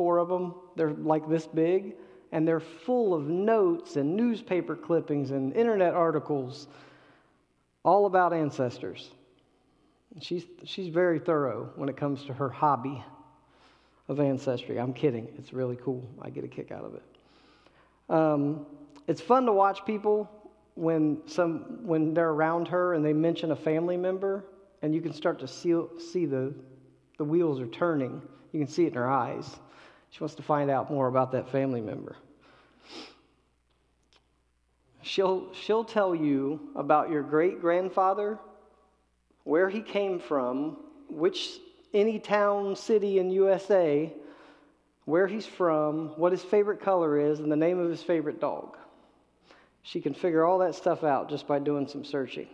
four of them. They're like this big, and they're full of notes and newspaper clippings and internet articles all about ancestors. She's, she's very thorough when it comes to her hobby of ancestry. I'm kidding. It's really cool. I get a kick out of it. Um, it's fun to watch people when, some, when they're around her and they mention a family member, and you can start to see, see the, the wheels are turning. You can see it in her eyes. She wants to find out more about that family member. She'll, she'll tell you about your great grandfather, where he came from, which any town, city in USA, where he's from, what his favorite color is, and the name of his favorite dog. She can figure all that stuff out just by doing some searching.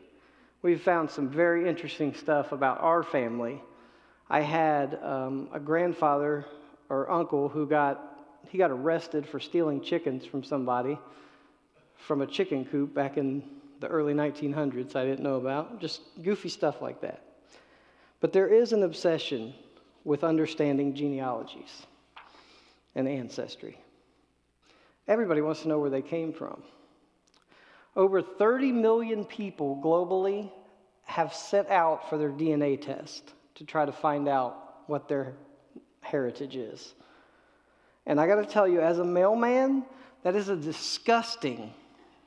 We've found some very interesting stuff about our family. I had um, a grandfather or uncle who got he got arrested for stealing chickens from somebody from a chicken coop back in the early 1900s I didn't know about. Just goofy stuff like that. But there is an obsession with understanding genealogies and ancestry. Everybody wants to know where they came from. Over 30 million people globally have set out for their DNA test to try to find out what their heritage is. And I got to tell you, as a mailman, that is a disgusting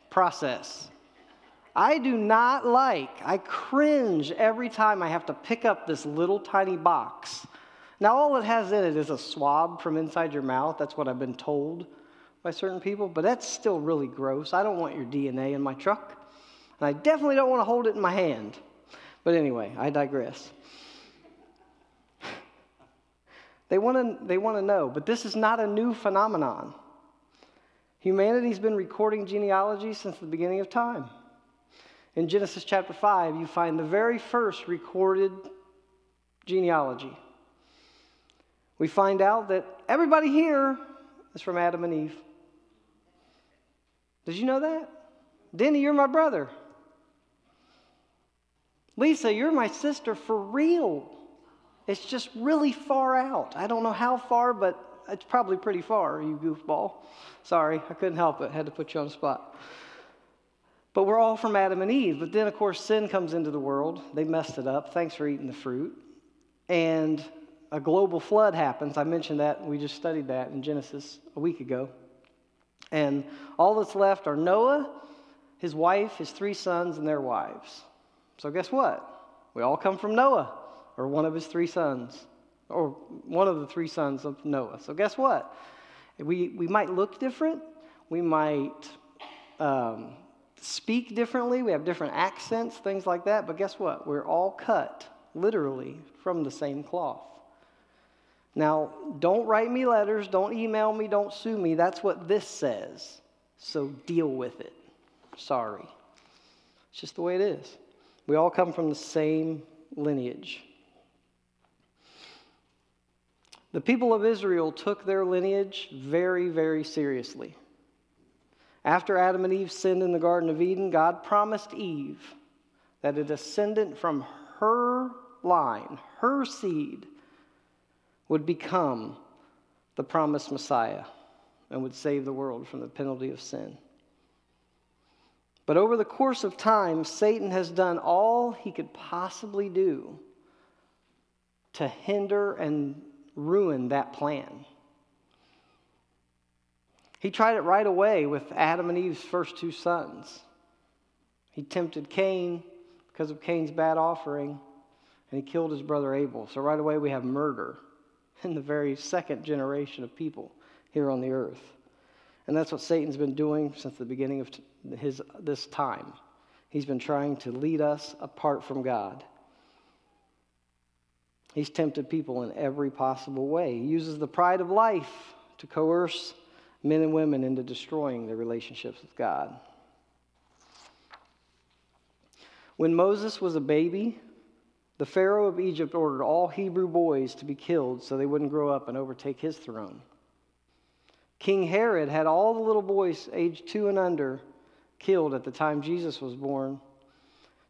process. I do not like, I cringe every time I have to pick up this little tiny box. Now, all it has in it is a swab from inside your mouth. That's what I've been told by certain people, but that's still really gross. I don't want your DNA in my truck, and I definitely don't want to hold it in my hand. But anyway, I digress. They want to they want to know, but this is not a new phenomenon. Humanity's been recording genealogy since the beginning of time. In Genesis chapter 5, you find the very first recorded genealogy. We find out that everybody here is from Adam and Eve. Did you know that? Denny, you're my brother. Lisa, you're my sister for real. It's just really far out. I don't know how far, but it's probably pretty far, you goofball. Sorry, I couldn't help it. Had to put you on the spot. But we're all from Adam and Eve. But then, of course, sin comes into the world. They messed it up. Thanks for eating the fruit. And a global flood happens. I mentioned that. We just studied that in Genesis a week ago. And all that's left are Noah, his wife, his three sons, and their wives. So, guess what? We all come from Noah or one of his three sons, or one of the three sons of Noah. So, guess what? We, we might look different, we might um, speak differently, we have different accents, things like that, but guess what? We're all cut literally from the same cloth. Now, don't write me letters, don't email me, don't sue me. That's what this says. So deal with it. Sorry. It's just the way it is. We all come from the same lineage. The people of Israel took their lineage very, very seriously. After Adam and Eve sinned in the Garden of Eden, God promised Eve that a descendant from her line, her seed, would become the promised Messiah and would save the world from the penalty of sin. But over the course of time, Satan has done all he could possibly do to hinder and ruin that plan. He tried it right away with Adam and Eve's first two sons. He tempted Cain because of Cain's bad offering, and he killed his brother Abel. So, right away, we have murder in the very second generation of people here on the earth. And that's what Satan's been doing since the beginning of his, this time. He's been trying to lead us apart from God. He's tempted people in every possible way. He uses the pride of life to coerce men and women into destroying their relationships with God. When Moses was a baby, the Pharaoh of Egypt ordered all Hebrew boys to be killed so they wouldn't grow up and overtake his throne. King Herod had all the little boys aged two and under killed at the time Jesus was born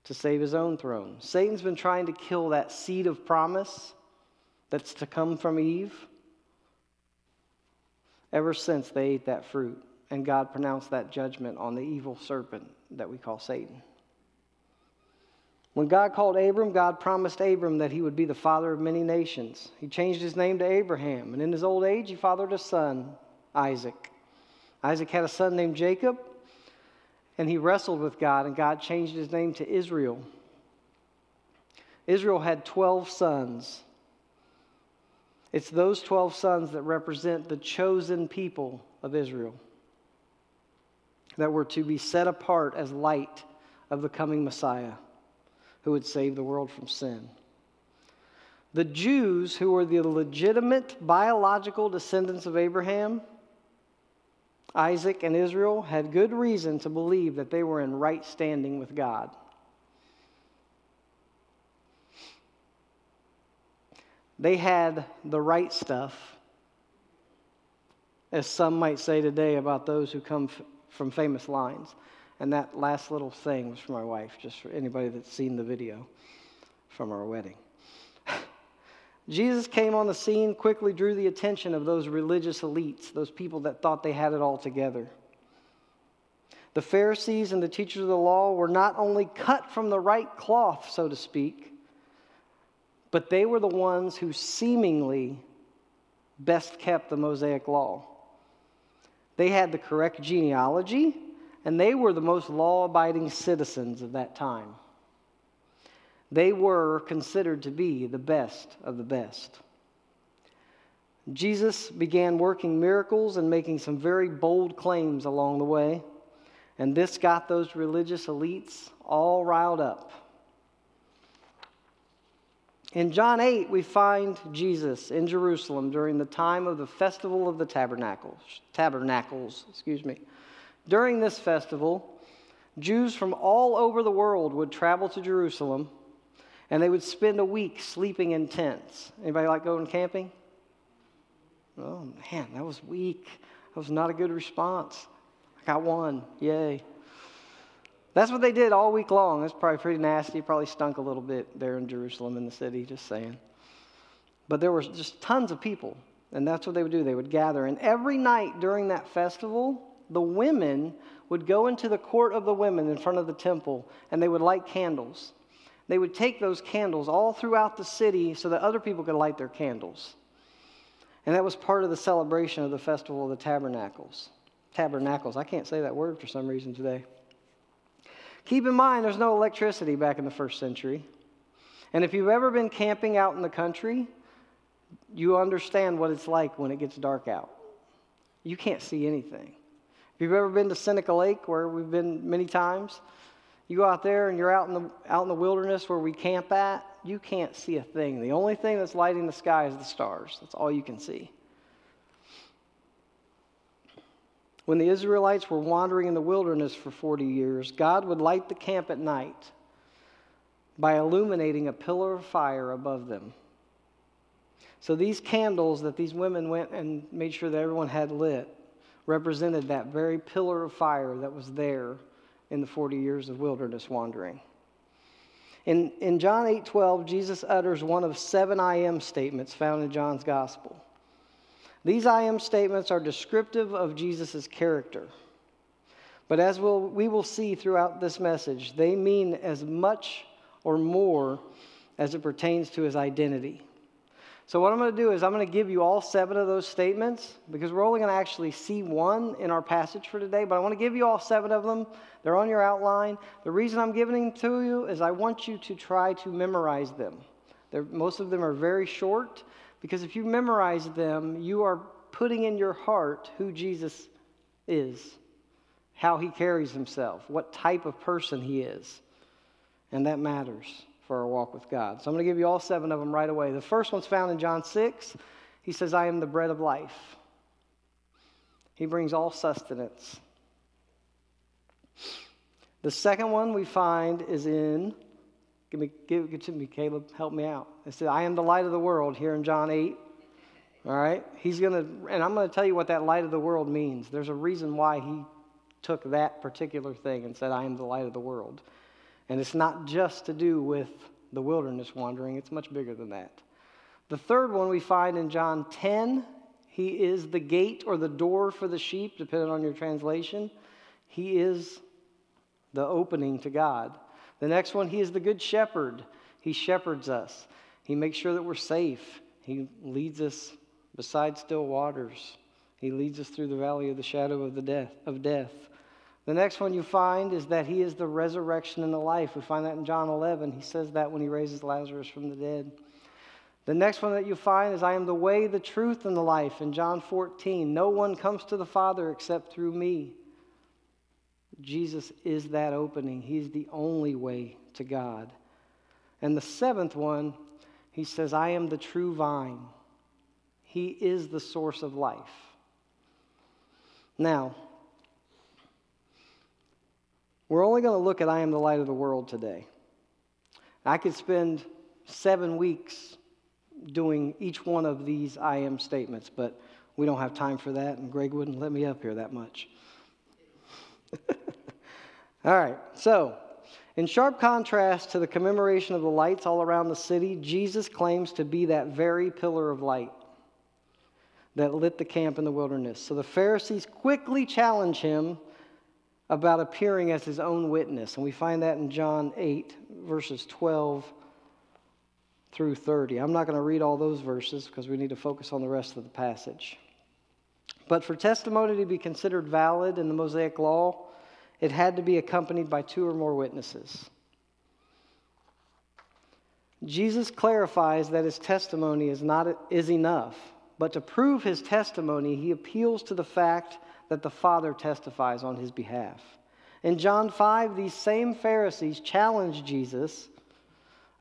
to save his own throne. Satan's been trying to kill that seed of promise that's to come from Eve ever since they ate that fruit, and God pronounced that judgment on the evil serpent that we call Satan. When God called Abram, God promised Abram that he would be the father of many nations. He changed his name to Abraham, and in his old age, he fathered a son, Isaac. Isaac had a son named Jacob, and he wrestled with God, and God changed his name to Israel. Israel had 12 sons. It's those 12 sons that represent the chosen people of Israel that were to be set apart as light of the coming Messiah who would save the world from sin. The Jews, who were the legitimate biological descendants of Abraham, Isaac, and Israel, had good reason to believe that they were in right standing with God. They had the right stuff, as some might say today about those who come f- from famous lines. And that last little thing was for my wife, just for anybody that's seen the video from our wedding. Jesus came on the scene, quickly drew the attention of those religious elites, those people that thought they had it all together. The Pharisees and the teachers of the law were not only cut from the right cloth, so to speak, but they were the ones who seemingly best kept the Mosaic law. They had the correct genealogy, and they were the most law abiding citizens of that time. They were considered to be the best of the best. Jesus began working miracles and making some very bold claims along the way, and this got those religious elites all riled up. In John 8, we find Jesus in Jerusalem during the time of the festival of the tabernacles. Tabernacles, excuse me. During this festival, Jews from all over the world would travel to Jerusalem and they would spend a week sleeping in tents. Anybody like going camping? Oh man, that was weak. That was not a good response. I got one. Yay. That's what they did all week long. That's probably pretty nasty. Probably stunk a little bit there in Jerusalem in the city, just saying. But there were just tons of people, and that's what they would do. They would gather. And every night during that festival, the women would go into the court of the women in front of the temple and they would light candles. They would take those candles all throughout the city so that other people could light their candles. And that was part of the celebration of the Festival of the Tabernacles. Tabernacles. I can't say that word for some reason today. Keep in mind, there's no electricity back in the first century. And if you've ever been camping out in the country, you understand what it's like when it gets dark out. You can't see anything. If you've ever been to Seneca Lake, where we've been many times, you go out there and you're out in the out in the wilderness where we camp at, you can't see a thing. The only thing that's lighting the sky is the stars. That's all you can see. When the Israelites were wandering in the wilderness for 40 years, God would light the camp at night by illuminating a pillar of fire above them. So these candles that these women went and made sure that everyone had lit represented that very pillar of fire that was there in the 40 years of wilderness wandering. In, in John 8 12, Jesus utters one of seven I am statements found in John's gospel. These I am statements are descriptive of Jesus' character. But as we'll, we will see throughout this message, they mean as much or more as it pertains to his identity. So, what I'm going to do is I'm going to give you all seven of those statements because we're only going to actually see one in our passage for today, but I want to give you all seven of them. They're on your outline. The reason I'm giving them to you is I want you to try to memorize them. They're, most of them are very short because if you memorize them, you are putting in your heart who Jesus is, how he carries himself, what type of person he is, and that matters for our walk with God. So I'm going to give you all seven of them right away. The first one's found in John 6. He says, I am the bread of life. He brings all sustenance. The second one we find is in, give, me, give it to me, Caleb, help me out. It says, I am the light of the world here in John 8. All right? He's going to, and I'm going to tell you what that light of the world means. There's a reason why he took that particular thing and said, I am the light of the world. And it's not just to do with the wilderness wandering, it's much bigger than that. The third one we find in John 10, He is the gate or the door for the sheep, depending on your translation. He is the opening to God. The next one, He is the good shepherd. He shepherds us, He makes sure that we're safe. He leads us beside still waters. He leads us through the valley of the shadow of, the death, of death. The next one you find is that He is the resurrection and the life. We find that in John 11. He says that when He raises Lazarus from the dead. The next one that you find is I am the way, the truth, and the life in John 14. No one comes to the Father except through me. Jesus is that opening. He's the only way to God. And the seventh one, he says, I am the true vine. He is the source of life. Now, we're only going to look at I am the light of the world today. I could spend seven weeks doing each one of these I am statements, but we don't have time for that, and Greg wouldn't let me up here that much. all right, so in sharp contrast to the commemoration of the lights all around the city, Jesus claims to be that very pillar of light that lit the camp in the wilderness. So the Pharisees quickly challenge him about appearing as his own witness, and we find that in John 8, verses 12 through 30. I'm not going to read all those verses because we need to focus on the rest of the passage. But for testimony to be considered valid in the Mosaic Law, it had to be accompanied by two or more witnesses. Jesus clarifies that his testimony is, not, is enough, but to prove his testimony, he appeals to the fact that the Father testifies on his behalf. In John 5, these same Pharisees challenged Jesus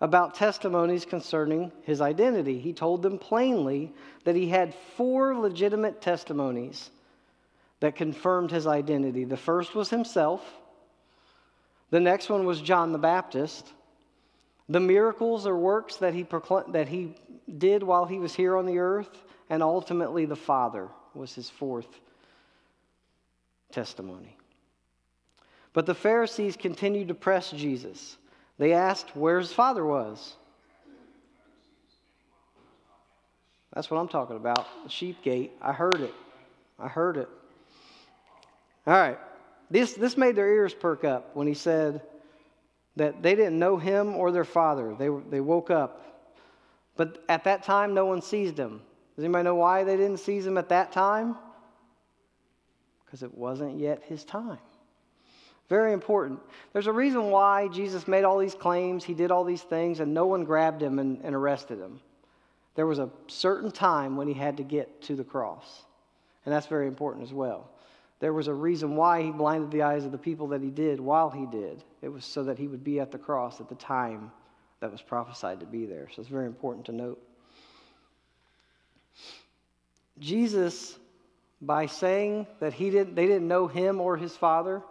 about testimonies concerning his identity. He told them plainly that he had four legitimate testimonies that confirmed his identity. The first was himself, the next one was John the Baptist. The miracles or works that he, procl- that he did while he was here on the earth, and ultimately the Father was his fourth testimony. But the Pharisees continued to press Jesus. They asked where his father was. That's what I'm talking about. The sheep gate. I heard it. I heard it. All right. This, this made their ears perk up when he said that they didn't know him or their father. They, they woke up. But at that time, no one seized him. Does anybody know why they didn't seize him at that time? Because it wasn't yet his time. Very important. There's a reason why Jesus made all these claims, he did all these things, and no one grabbed him and, and arrested him. There was a certain time when he had to get to the cross. And that's very important as well. There was a reason why he blinded the eyes of the people that he did while he did. It was so that he would be at the cross at the time that was prophesied to be there. So it's very important to note. Jesus, by saying that he didn't, they didn't know him or his Father,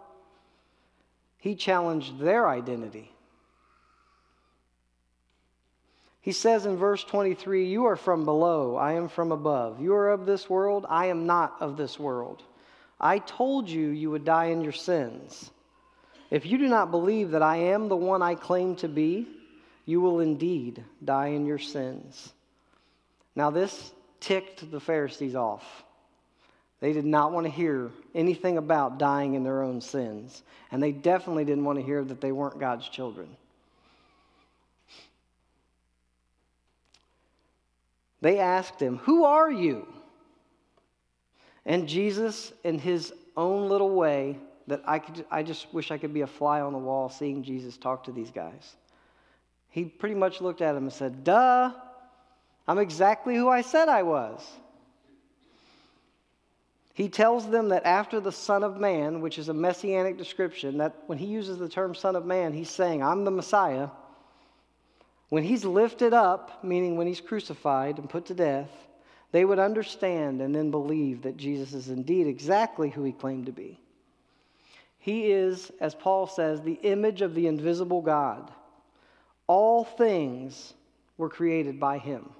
he challenged their identity. He says in verse 23, You are from below, I am from above. You are of this world, I am not of this world. I told you you would die in your sins. If you do not believe that I am the one I claim to be, you will indeed die in your sins. Now, this ticked the Pharisees off. They did not want to hear anything about dying in their own sins. And they definitely didn't want to hear that they weren't God's children. They asked him, Who are you? And Jesus, in his own little way, that I, could, I just wish I could be a fly on the wall seeing Jesus talk to these guys. He pretty much looked at them and said, Duh, I'm exactly who I said I was. He tells them that after the Son of Man, which is a messianic description, that when he uses the term Son of Man, he's saying, I'm the Messiah. When he's lifted up, meaning when he's crucified and put to death, they would understand and then believe that Jesus is indeed exactly who he claimed to be. He is, as Paul says, the image of the invisible God. All things were created by him.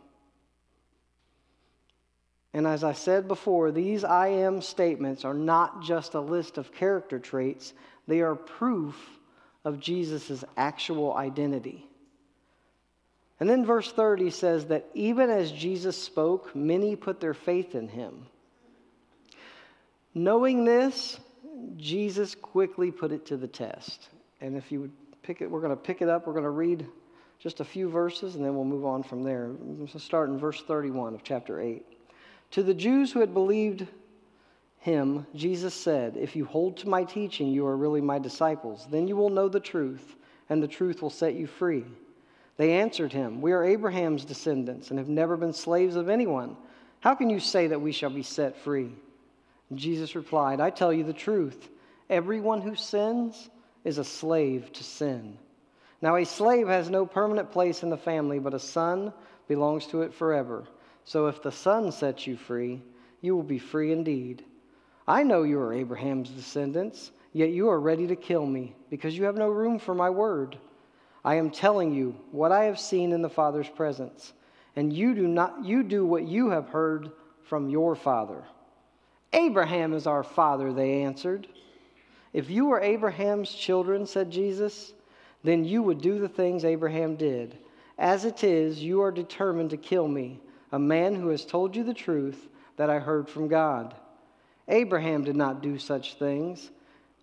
And as I said before, these I am statements are not just a list of character traits, they are proof of Jesus' actual identity. And then verse 30 says that even as Jesus spoke, many put their faith in him. Knowing this, Jesus quickly put it to the test. And if you would pick it, we're going to pick it up. We're going to read just a few verses and then we'll move on from there. We'll start in verse 31 of chapter 8. To the Jews who had believed him, Jesus said, If you hold to my teaching, you are really my disciples. Then you will know the truth, and the truth will set you free. They answered him, We are Abraham's descendants and have never been slaves of anyone. How can you say that we shall be set free? And Jesus replied, I tell you the truth. Everyone who sins is a slave to sin. Now, a slave has no permanent place in the family, but a son belongs to it forever. So if the son sets you free, you will be free indeed. I know you are Abraham's descendants, yet you are ready to kill me, because you have no room for my word. I am telling you what I have seen in the Father's presence, and you do not you do what you have heard from your father. Abraham is our father, they answered. If you were Abraham's children, said Jesus, then you would do the things Abraham did. As it is, you are determined to kill me, a man who has told you the truth that I heard from God. Abraham did not do such things.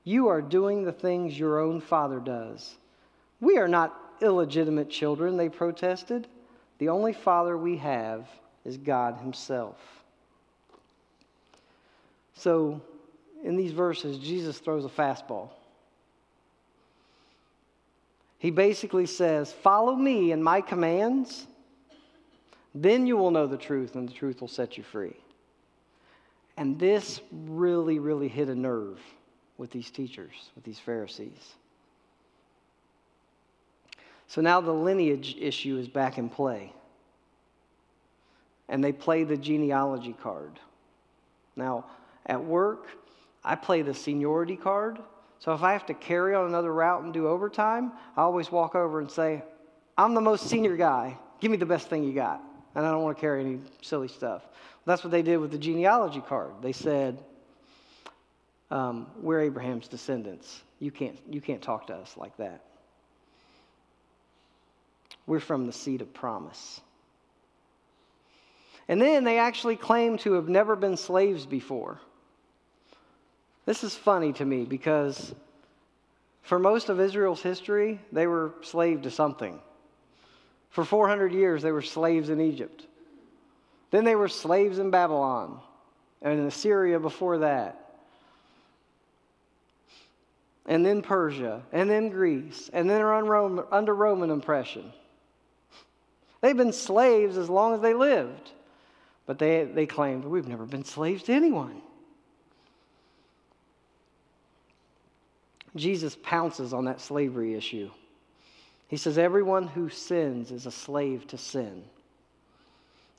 You are doing the things your own father does. We are not illegitimate children, they protested. The only father we have is God Himself. So, in these verses, Jesus throws a fastball. He basically says, Follow me and my commands, then you will know the truth, and the truth will set you free. And this really, really hit a nerve with these teachers, with these Pharisees. So now the lineage issue is back in play. And they play the genealogy card. Now, at work, I play the seniority card. So if I have to carry on another route and do overtime, I always walk over and say, I'm the most senior guy. Give me the best thing you got. And I don't want to carry any silly stuff. That's what they did with the genealogy card. They said, um, We're Abraham's descendants. You can't, you can't talk to us like that. We're from the seed of promise. And then they actually claim to have never been slaves before. This is funny to me because for most of Israel's history, they were slave to something. For 400 years, they were slaves in Egypt. Then they were slaves in Babylon and in Assyria before that. And then Persia, and then Greece, and then are under Roman oppression. They've been slaves as long as they lived. But they, they claimed, we've never been slaves to anyone. Jesus pounces on that slavery issue. He says, Everyone who sins is a slave to sin.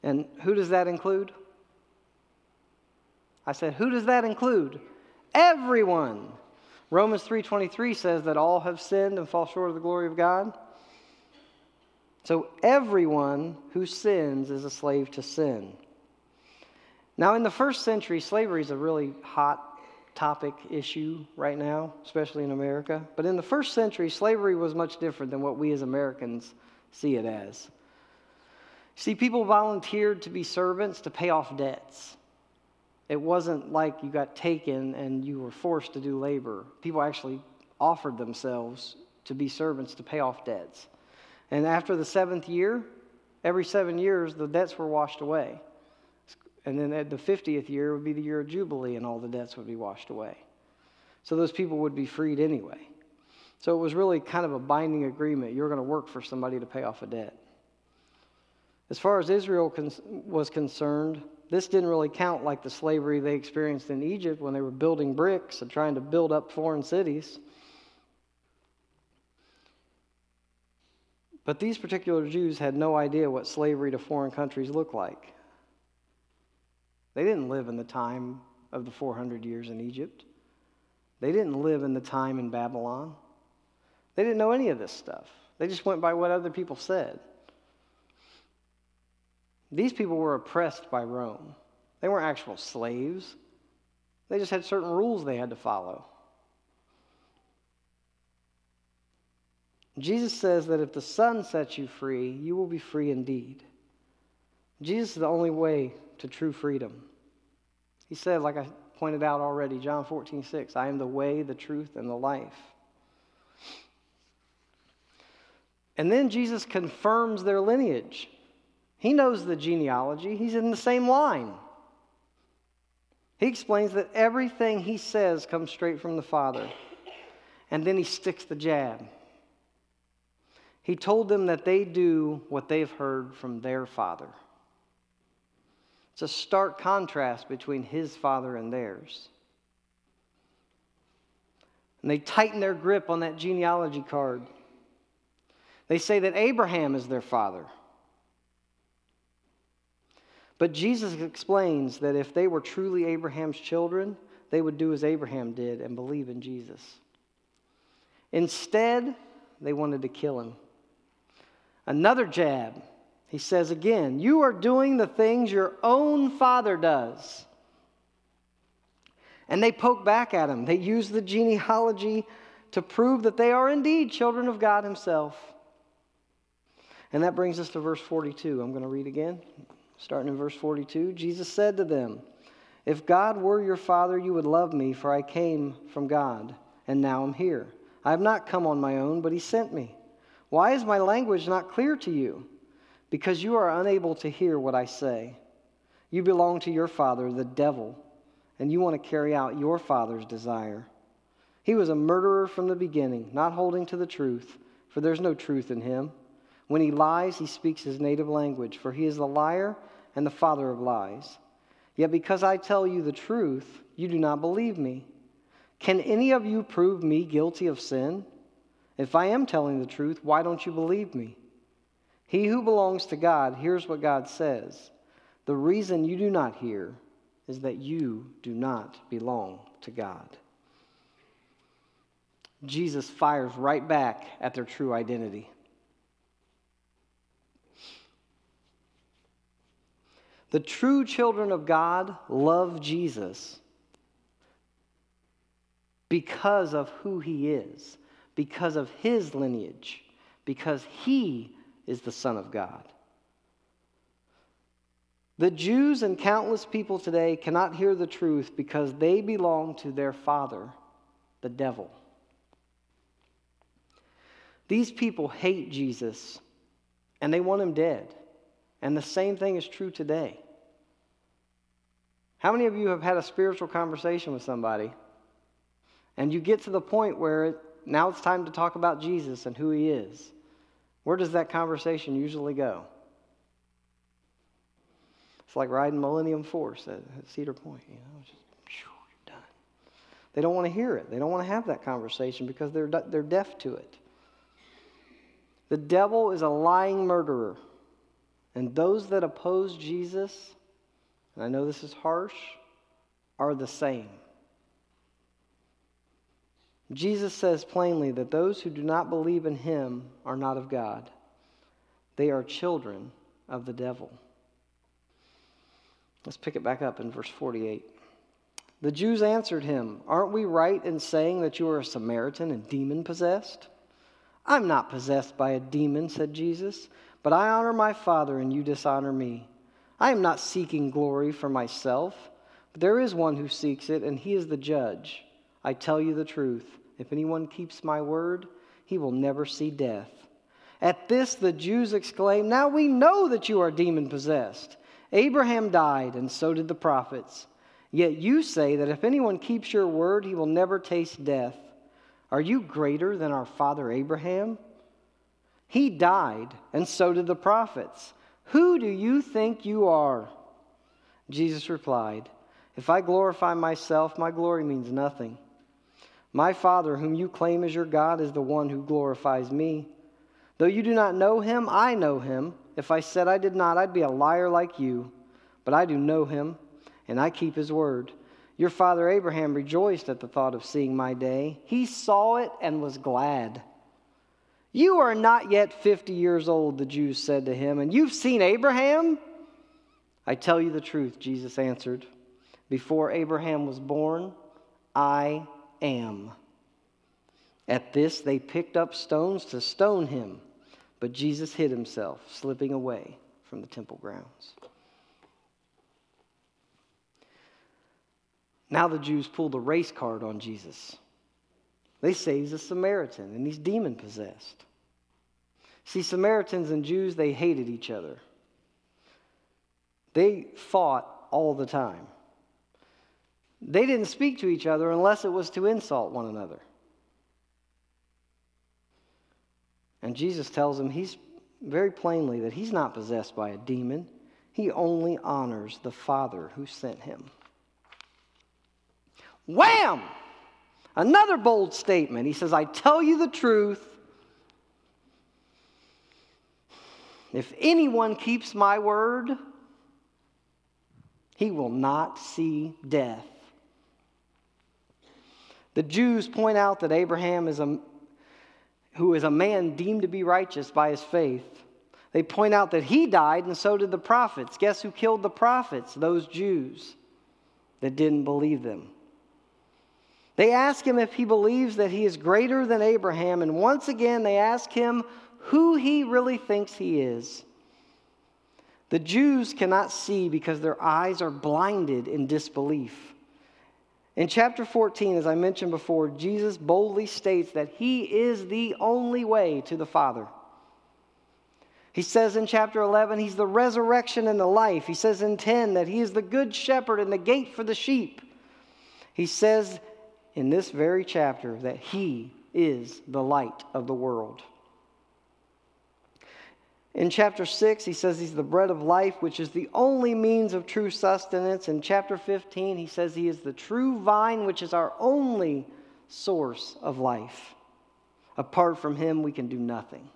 And who does that include? I said, Who does that include? Everyone. Romans 3:23 says that all have sinned and fall short of the glory of God. So everyone who sins is a slave to sin. Now, in the first century, slavery is a really hot topic issue right now, especially in America. But in the first century, slavery was much different than what we as Americans see it as. See, people volunteered to be servants to pay off debts. It wasn't like you got taken and you were forced to do labor. People actually offered themselves to be servants to pay off debts. And after the seventh year, every seven years, the debts were washed away. And then at the 50th year would be the year of Jubilee, and all the debts would be washed away. So those people would be freed anyway. So it was really kind of a binding agreement. You're going to work for somebody to pay off a debt. As far as Israel was concerned, this didn't really count like the slavery they experienced in Egypt when they were building bricks and trying to build up foreign cities. But these particular Jews had no idea what slavery to foreign countries looked like. They didn't live in the time of the 400 years in Egypt. They didn't live in the time in Babylon. They didn't know any of this stuff. They just went by what other people said. These people were oppressed by Rome. They weren't actual slaves, they just had certain rules they had to follow. Jesus says that if the Son sets you free, you will be free indeed. Jesus is the only way to true freedom. He said, like I pointed out already, John 14, 6, I am the way, the truth, and the life. And then Jesus confirms their lineage. He knows the genealogy, he's in the same line. He explains that everything he says comes straight from the Father. And then he sticks the jab. He told them that they do what they've heard from their father. It's a stark contrast between his father and theirs. And they tighten their grip on that genealogy card. They say that Abraham is their father. But Jesus explains that if they were truly Abraham's children, they would do as Abraham did and believe in Jesus. Instead, they wanted to kill him. Another jab. He says again, You are doing the things your own father does. And they poke back at him. They use the genealogy to prove that they are indeed children of God Himself. And that brings us to verse 42. I'm going to read again. Starting in verse 42, Jesus said to them, If God were your Father, you would love me, for I came from God, and now I'm here. I have not come on my own, but He sent me. Why is my language not clear to you? Because you are unable to hear what I say. You belong to your father, the devil, and you want to carry out your father's desire. He was a murderer from the beginning, not holding to the truth, for there's no truth in him. When he lies, he speaks his native language, for he is the liar and the father of lies. Yet because I tell you the truth, you do not believe me. Can any of you prove me guilty of sin? If I am telling the truth, why don't you believe me? He who belongs to God hears what God says. The reason you do not hear is that you do not belong to God. Jesus fires right back at their true identity. The true children of God love Jesus because of who he is, because of his lineage, because he is the Son of God. The Jews and countless people today cannot hear the truth because they belong to their father, the devil. These people hate Jesus and they want him dead. And the same thing is true today. How many of you have had a spiritual conversation with somebody and you get to the point where now it's time to talk about Jesus and who he is? Where does that conversation usually go? It's like riding Millennium Force at, at Cedar Point. You know, just you're done. They don't want to hear it. They don't want to have that conversation because they're they're deaf to it. The devil is a lying murderer, and those that oppose Jesus and I know this is harsh, are the same. Jesus says plainly that those who do not believe in him are not of God. They are children of the devil. Let's pick it back up in verse 48. The Jews answered him, Aren't we right in saying that you are a Samaritan and demon possessed? I'm not possessed by a demon, said Jesus, but I honor my Father and you dishonor me. I am not seeking glory for myself, but there is one who seeks it, and he is the judge. I tell you the truth. If anyone keeps my word, he will never see death. At this, the Jews exclaimed, Now we know that you are demon possessed. Abraham died, and so did the prophets. Yet you say that if anyone keeps your word, he will never taste death. Are you greater than our father Abraham? He died, and so did the prophets. Who do you think you are? Jesus replied, If I glorify myself, my glory means nothing. My Father, whom you claim as your God, is the one who glorifies me. Though you do not know him, I know him. If I said I did not, I'd be a liar like you. But I do know him, and I keep his word. Your father Abraham rejoiced at the thought of seeing my day. He saw it and was glad. You are not yet 50 years old, the Jews said to him, and you've seen Abraham? I tell you the truth, Jesus answered. Before Abraham was born, I am. At this, they picked up stones to stone him, but Jesus hid himself, slipping away from the temple grounds. Now the Jews pull the race card on Jesus. They say he's a Samaritan and he's demon possessed. See, Samaritans and Jews, they hated each other. They fought all the time. They didn't speak to each other unless it was to insult one another. And Jesus tells them he's very plainly that he's not possessed by a demon. He only honors the Father who sent him. Wham! Another bold statement. He says, I tell you the truth. If anyone keeps my word, he will not see death. The Jews point out that Abraham is a who is a man deemed to be righteous by his faith. They point out that he died and so did the prophets. Guess who killed the prophets? Those Jews that didn't believe them. They ask him if he believes that he is greater than Abraham, and once again they ask him who he really thinks he is. The Jews cannot see because their eyes are blinded in disbelief. In chapter 14, as I mentioned before, Jesus boldly states that he is the only way to the Father. He says in chapter 11, he's the resurrection and the life. He says in 10 that he is the good shepherd and the gate for the sheep. He says in this very chapter that he is the light of the world. In chapter 6, he says he's the bread of life, which is the only means of true sustenance. In chapter 15, he says he is the true vine, which is our only source of life. Apart from him, we can do nothing.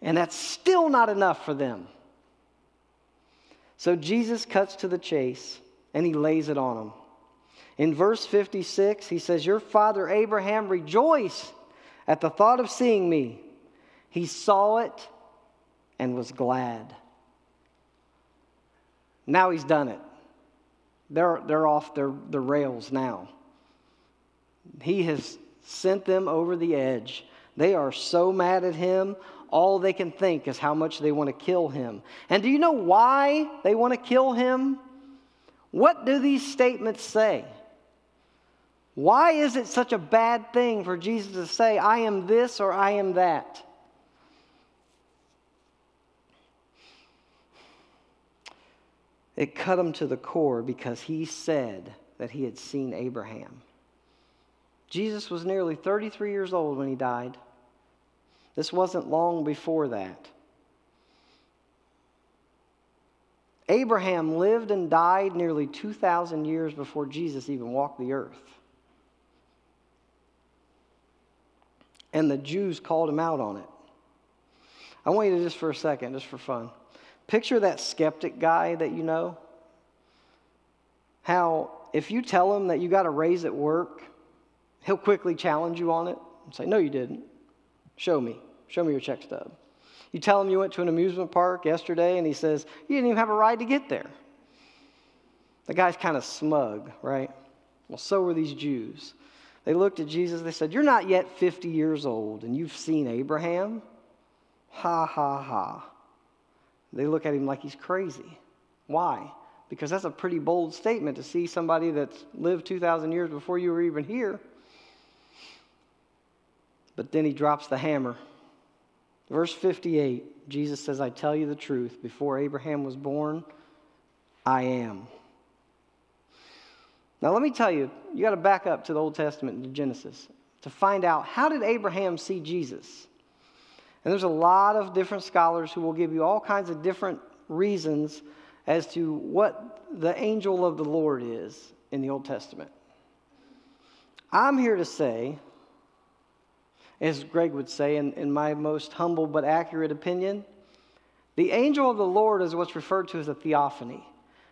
And that's still not enough for them. So Jesus cuts to the chase and he lays it on them. In verse 56, he says, Your father Abraham rejoiced at the thought of seeing me. He saw it and was glad. Now he's done it. They're, they're off their, the rails now. He has sent them over the edge. They are so mad at him, all they can think is how much they want to kill him. And do you know why they want to kill him? What do these statements say? Why is it such a bad thing for Jesus to say, I am this or I am that? It cut him to the core because he said that he had seen Abraham. Jesus was nearly 33 years old when he died. This wasn't long before that. Abraham lived and died nearly 2,000 years before Jesus even walked the earth. And the Jews called him out on it. I want you to just for a second, just for fun. Picture that skeptic guy that you know. How, if you tell him that you got a raise at work, he'll quickly challenge you on it and say, No, you didn't. Show me. Show me your check stub. You tell him you went to an amusement park yesterday and he says, You didn't even have a ride to get there. The guy's kind of smug, right? Well, so were these Jews. They looked at Jesus, they said, You're not yet 50 years old and you've seen Abraham? Ha, ha, ha. They look at him like he's crazy. Why? Because that's a pretty bold statement to see somebody that's lived 2,000 years before you were even here. But then he drops the hammer. Verse 58, Jesus says, I tell you the truth. Before Abraham was born, I am. Now, let me tell you, you got to back up to the Old Testament, to Genesis, to find out how did Abraham see Jesus? And there's a lot of different scholars who will give you all kinds of different reasons as to what the angel of the Lord is in the Old Testament. I'm here to say, as Greg would say, in, in my most humble but accurate opinion, the angel of the Lord is what's referred to as a theophany.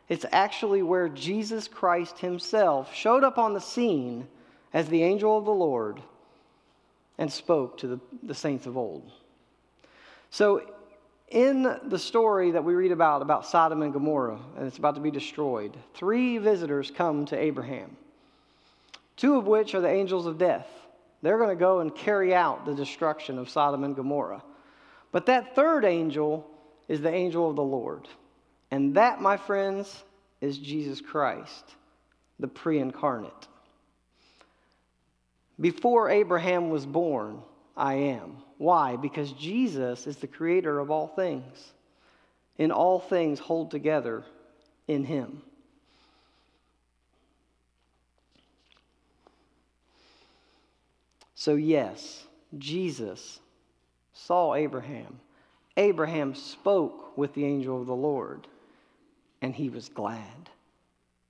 It's actually where Jesus Christ himself showed up on the scene as the angel of the Lord and spoke to the, the saints of old. So, in the story that we read about, about Sodom and Gomorrah, and it's about to be destroyed, three visitors come to Abraham. two of which are the angels of death. They're going to go and carry out the destruction of Sodom and Gomorrah. But that third angel is the angel of the Lord. And that, my friends, is Jesus Christ, the pre incarnate. Before Abraham was born, I am. Why? Because Jesus is the creator of all things. and all things hold together in him. So, yes, Jesus saw Abraham. Abraham spoke with the angel of the Lord, and he was glad.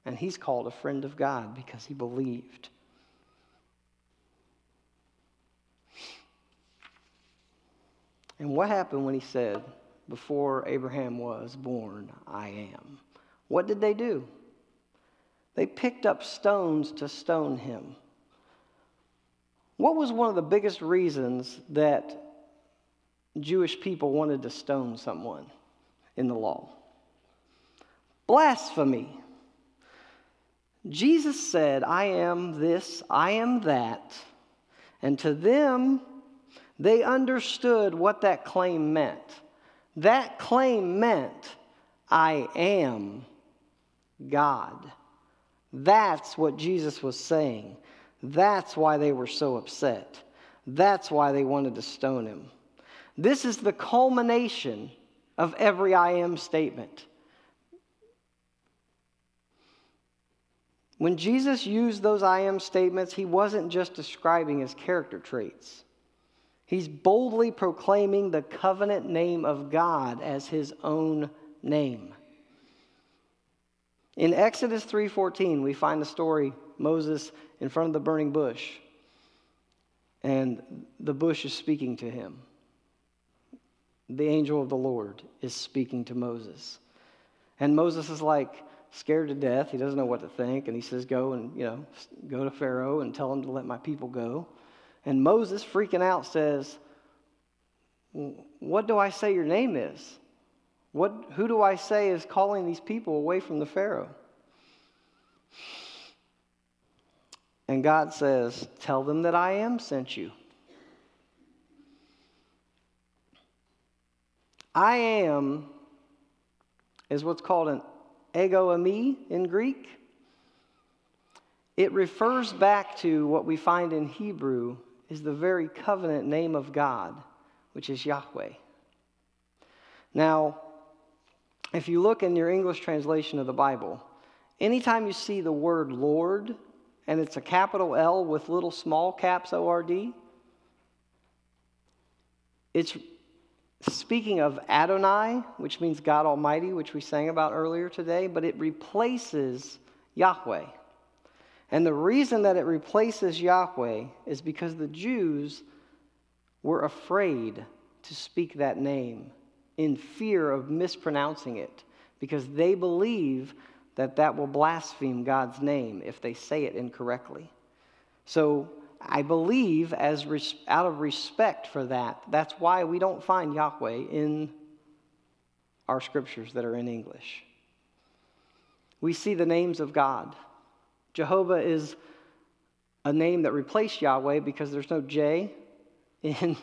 And he's called a friend of God because he believed. And what happened when he said, Before Abraham was born, I am? What did they do? They picked up stones to stone him. What was one of the biggest reasons that Jewish people wanted to stone someone in the law? Blasphemy. Jesus said, I am this, I am that. And to them, they understood what that claim meant. That claim meant, I am God. That's what Jesus was saying. That's why they were so upset. That's why they wanted to stone him. This is the culmination of every I am statement. When Jesus used those I am statements, he wasn't just describing his character traits. He's boldly proclaiming the covenant name of God as his own name. In Exodus 3:14, we find the story Moses in front of the burning bush and the bush is speaking to him. The angel of the Lord is speaking to Moses. And Moses is like scared to death. He doesn't know what to think and he says go and, you know, go to Pharaoh and tell him to let my people go. And Moses, freaking out, says, What do I say your name is? What, who do I say is calling these people away from the Pharaoh? And God says, Tell them that I am sent you. I am is what's called an ego eimi in Greek. It refers back to what we find in Hebrew is the very covenant name of God, which is Yahweh. Now, if you look in your English translation of the Bible, anytime you see the word Lord and it's a capital L with little small caps O R D, it's speaking of Adonai, which means God Almighty, which we sang about earlier today, but it replaces Yahweh. And the reason that it replaces Yahweh is because the Jews were afraid to speak that name in fear of mispronouncing it because they believe that that will blaspheme God's name if they say it incorrectly. So I believe, as res- out of respect for that, that's why we don't find Yahweh in our scriptures that are in English. We see the names of God. Jehovah is a name that replaced Yahweh because there's no J in,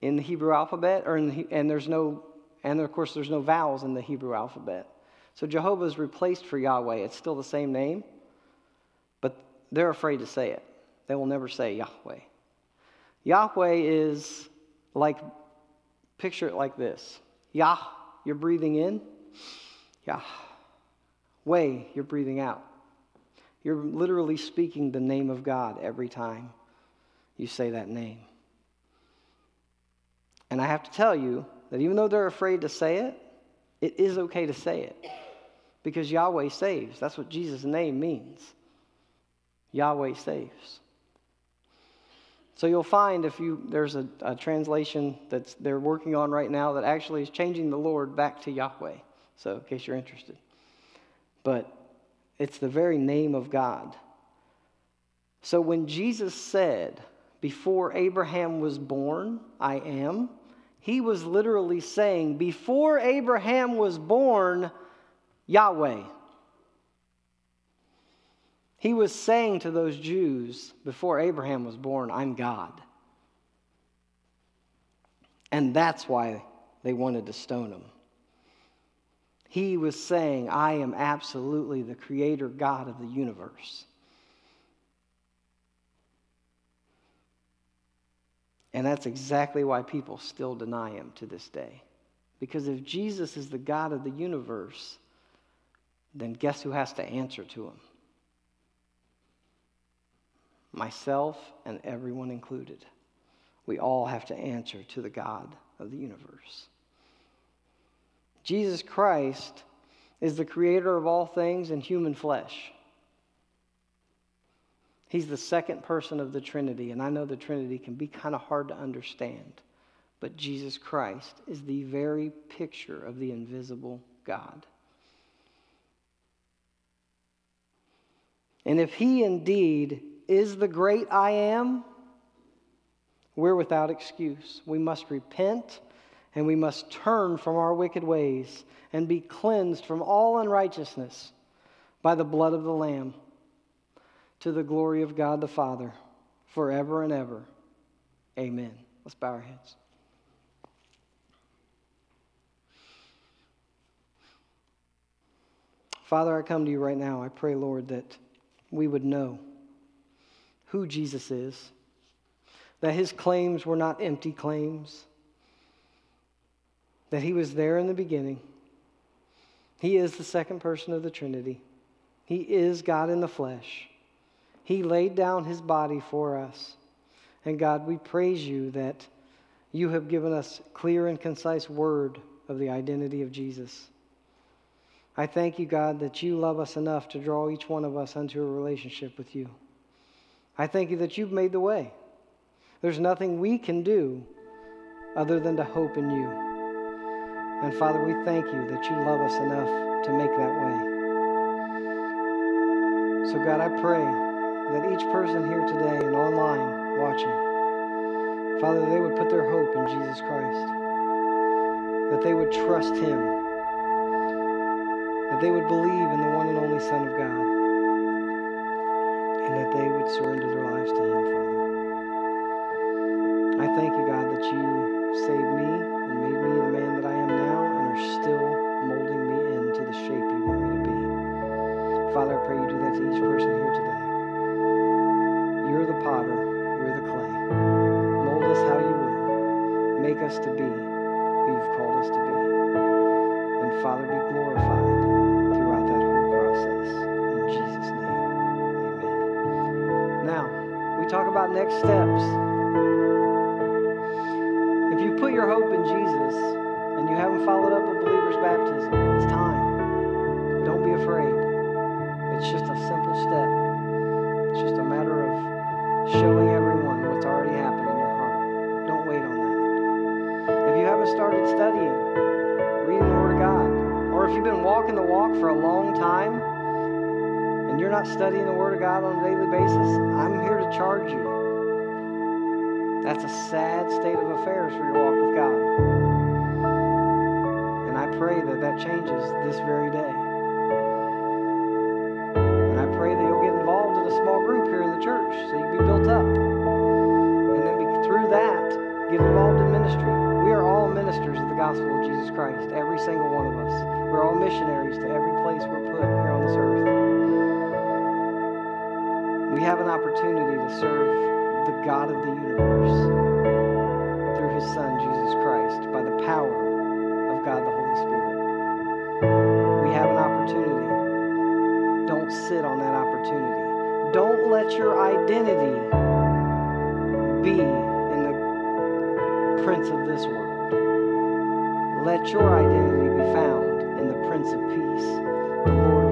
in the Hebrew alphabet, or the, and there's no, and of course there's no vowels in the Hebrew alphabet. So Jehovah is replaced for Yahweh. It's still the same name, but they're afraid to say it. They will never say Yahweh. Yahweh is like, picture it like this Yah, you're breathing in. Yah. Way, you're breathing out. You're literally speaking the name of God every time you say that name. And I have to tell you that even though they're afraid to say it, it is okay to say it because Yahweh saves. That's what Jesus' name means. Yahweh saves. So you'll find if you there's a, a, translation that they're working on right now that actually is changing the Lord back to Yahweh. So in case you're interested. But it's the very name of God. So when Jesus said, Before Abraham was born, I am, he was literally saying, Before Abraham was born, Yahweh. He was saying to those Jews before Abraham was born, I'm God. And that's why they wanted to stone him. He was saying, I am absolutely the creator God of the universe. And that's exactly why people still deny him to this day. Because if Jesus is the God of the universe, then guess who has to answer to him? Myself and everyone included. We all have to answer to the God of the universe. Jesus Christ is the creator of all things in human flesh. He's the second person of the Trinity, and I know the Trinity can be kind of hard to understand, but Jesus Christ is the very picture of the invisible God. And if He indeed is the great I am, we're without excuse. We must repent and we must turn from our wicked ways and be cleansed from all unrighteousness by the blood of the Lamb to the glory of God the Father forever and ever. Amen. Let's bow our heads. Father, I come to you right now. I pray, Lord, that we would know who Jesus is, that his claims were not empty claims, that he was there in the beginning. He is the second person of the Trinity, he is God in the flesh. He laid down his body for us. And God, we praise you that you have given us clear and concise word of the identity of Jesus. I thank you, God, that you love us enough to draw each one of us into a relationship with you. I thank you that you've made the way. There's nothing we can do other than to hope in you. And Father, we thank you that you love us enough to make that way. So, God, I pray that each person here today and online watching, Father, they would put their hope in Jesus Christ, that they would trust Him, that they would believe in the one and only Son of God, and that they would surrender their lives to Him, Father. I thank you, God, that you saved me and made me the man that I am now and are still molding me into the shape you want me to be. Father, I pray you do that to each person here today. You're the potter, we're the clay. Mold us how you will. Make us to be who you've called us to be. And Father, be glorified throughout that whole process. In Jesus' name, amen. Now, we talk about next steps. Haven't started studying, reading the Word of God, or if you've been walking the walk for a long time and you're not studying the Word of God on a daily basis, I'm here to charge you. That's a sad state of affairs for your walk with God. And I pray that that changes this very day. And I pray that you'll get involved in a small group here in the church so you can be built up. And then through that, get involved in ministry. Gospel of Jesus Christ, every single one of us. We're all missionaries to every place we're put here on this earth. We have an opportunity to serve the God of the universe through his Son, Jesus Christ, by the power of God the Holy Spirit. We have an opportunity. Don't sit on that opportunity. Don't let your identity be in the prince of this world. Let your identity be found in the Prince of Peace, the Lord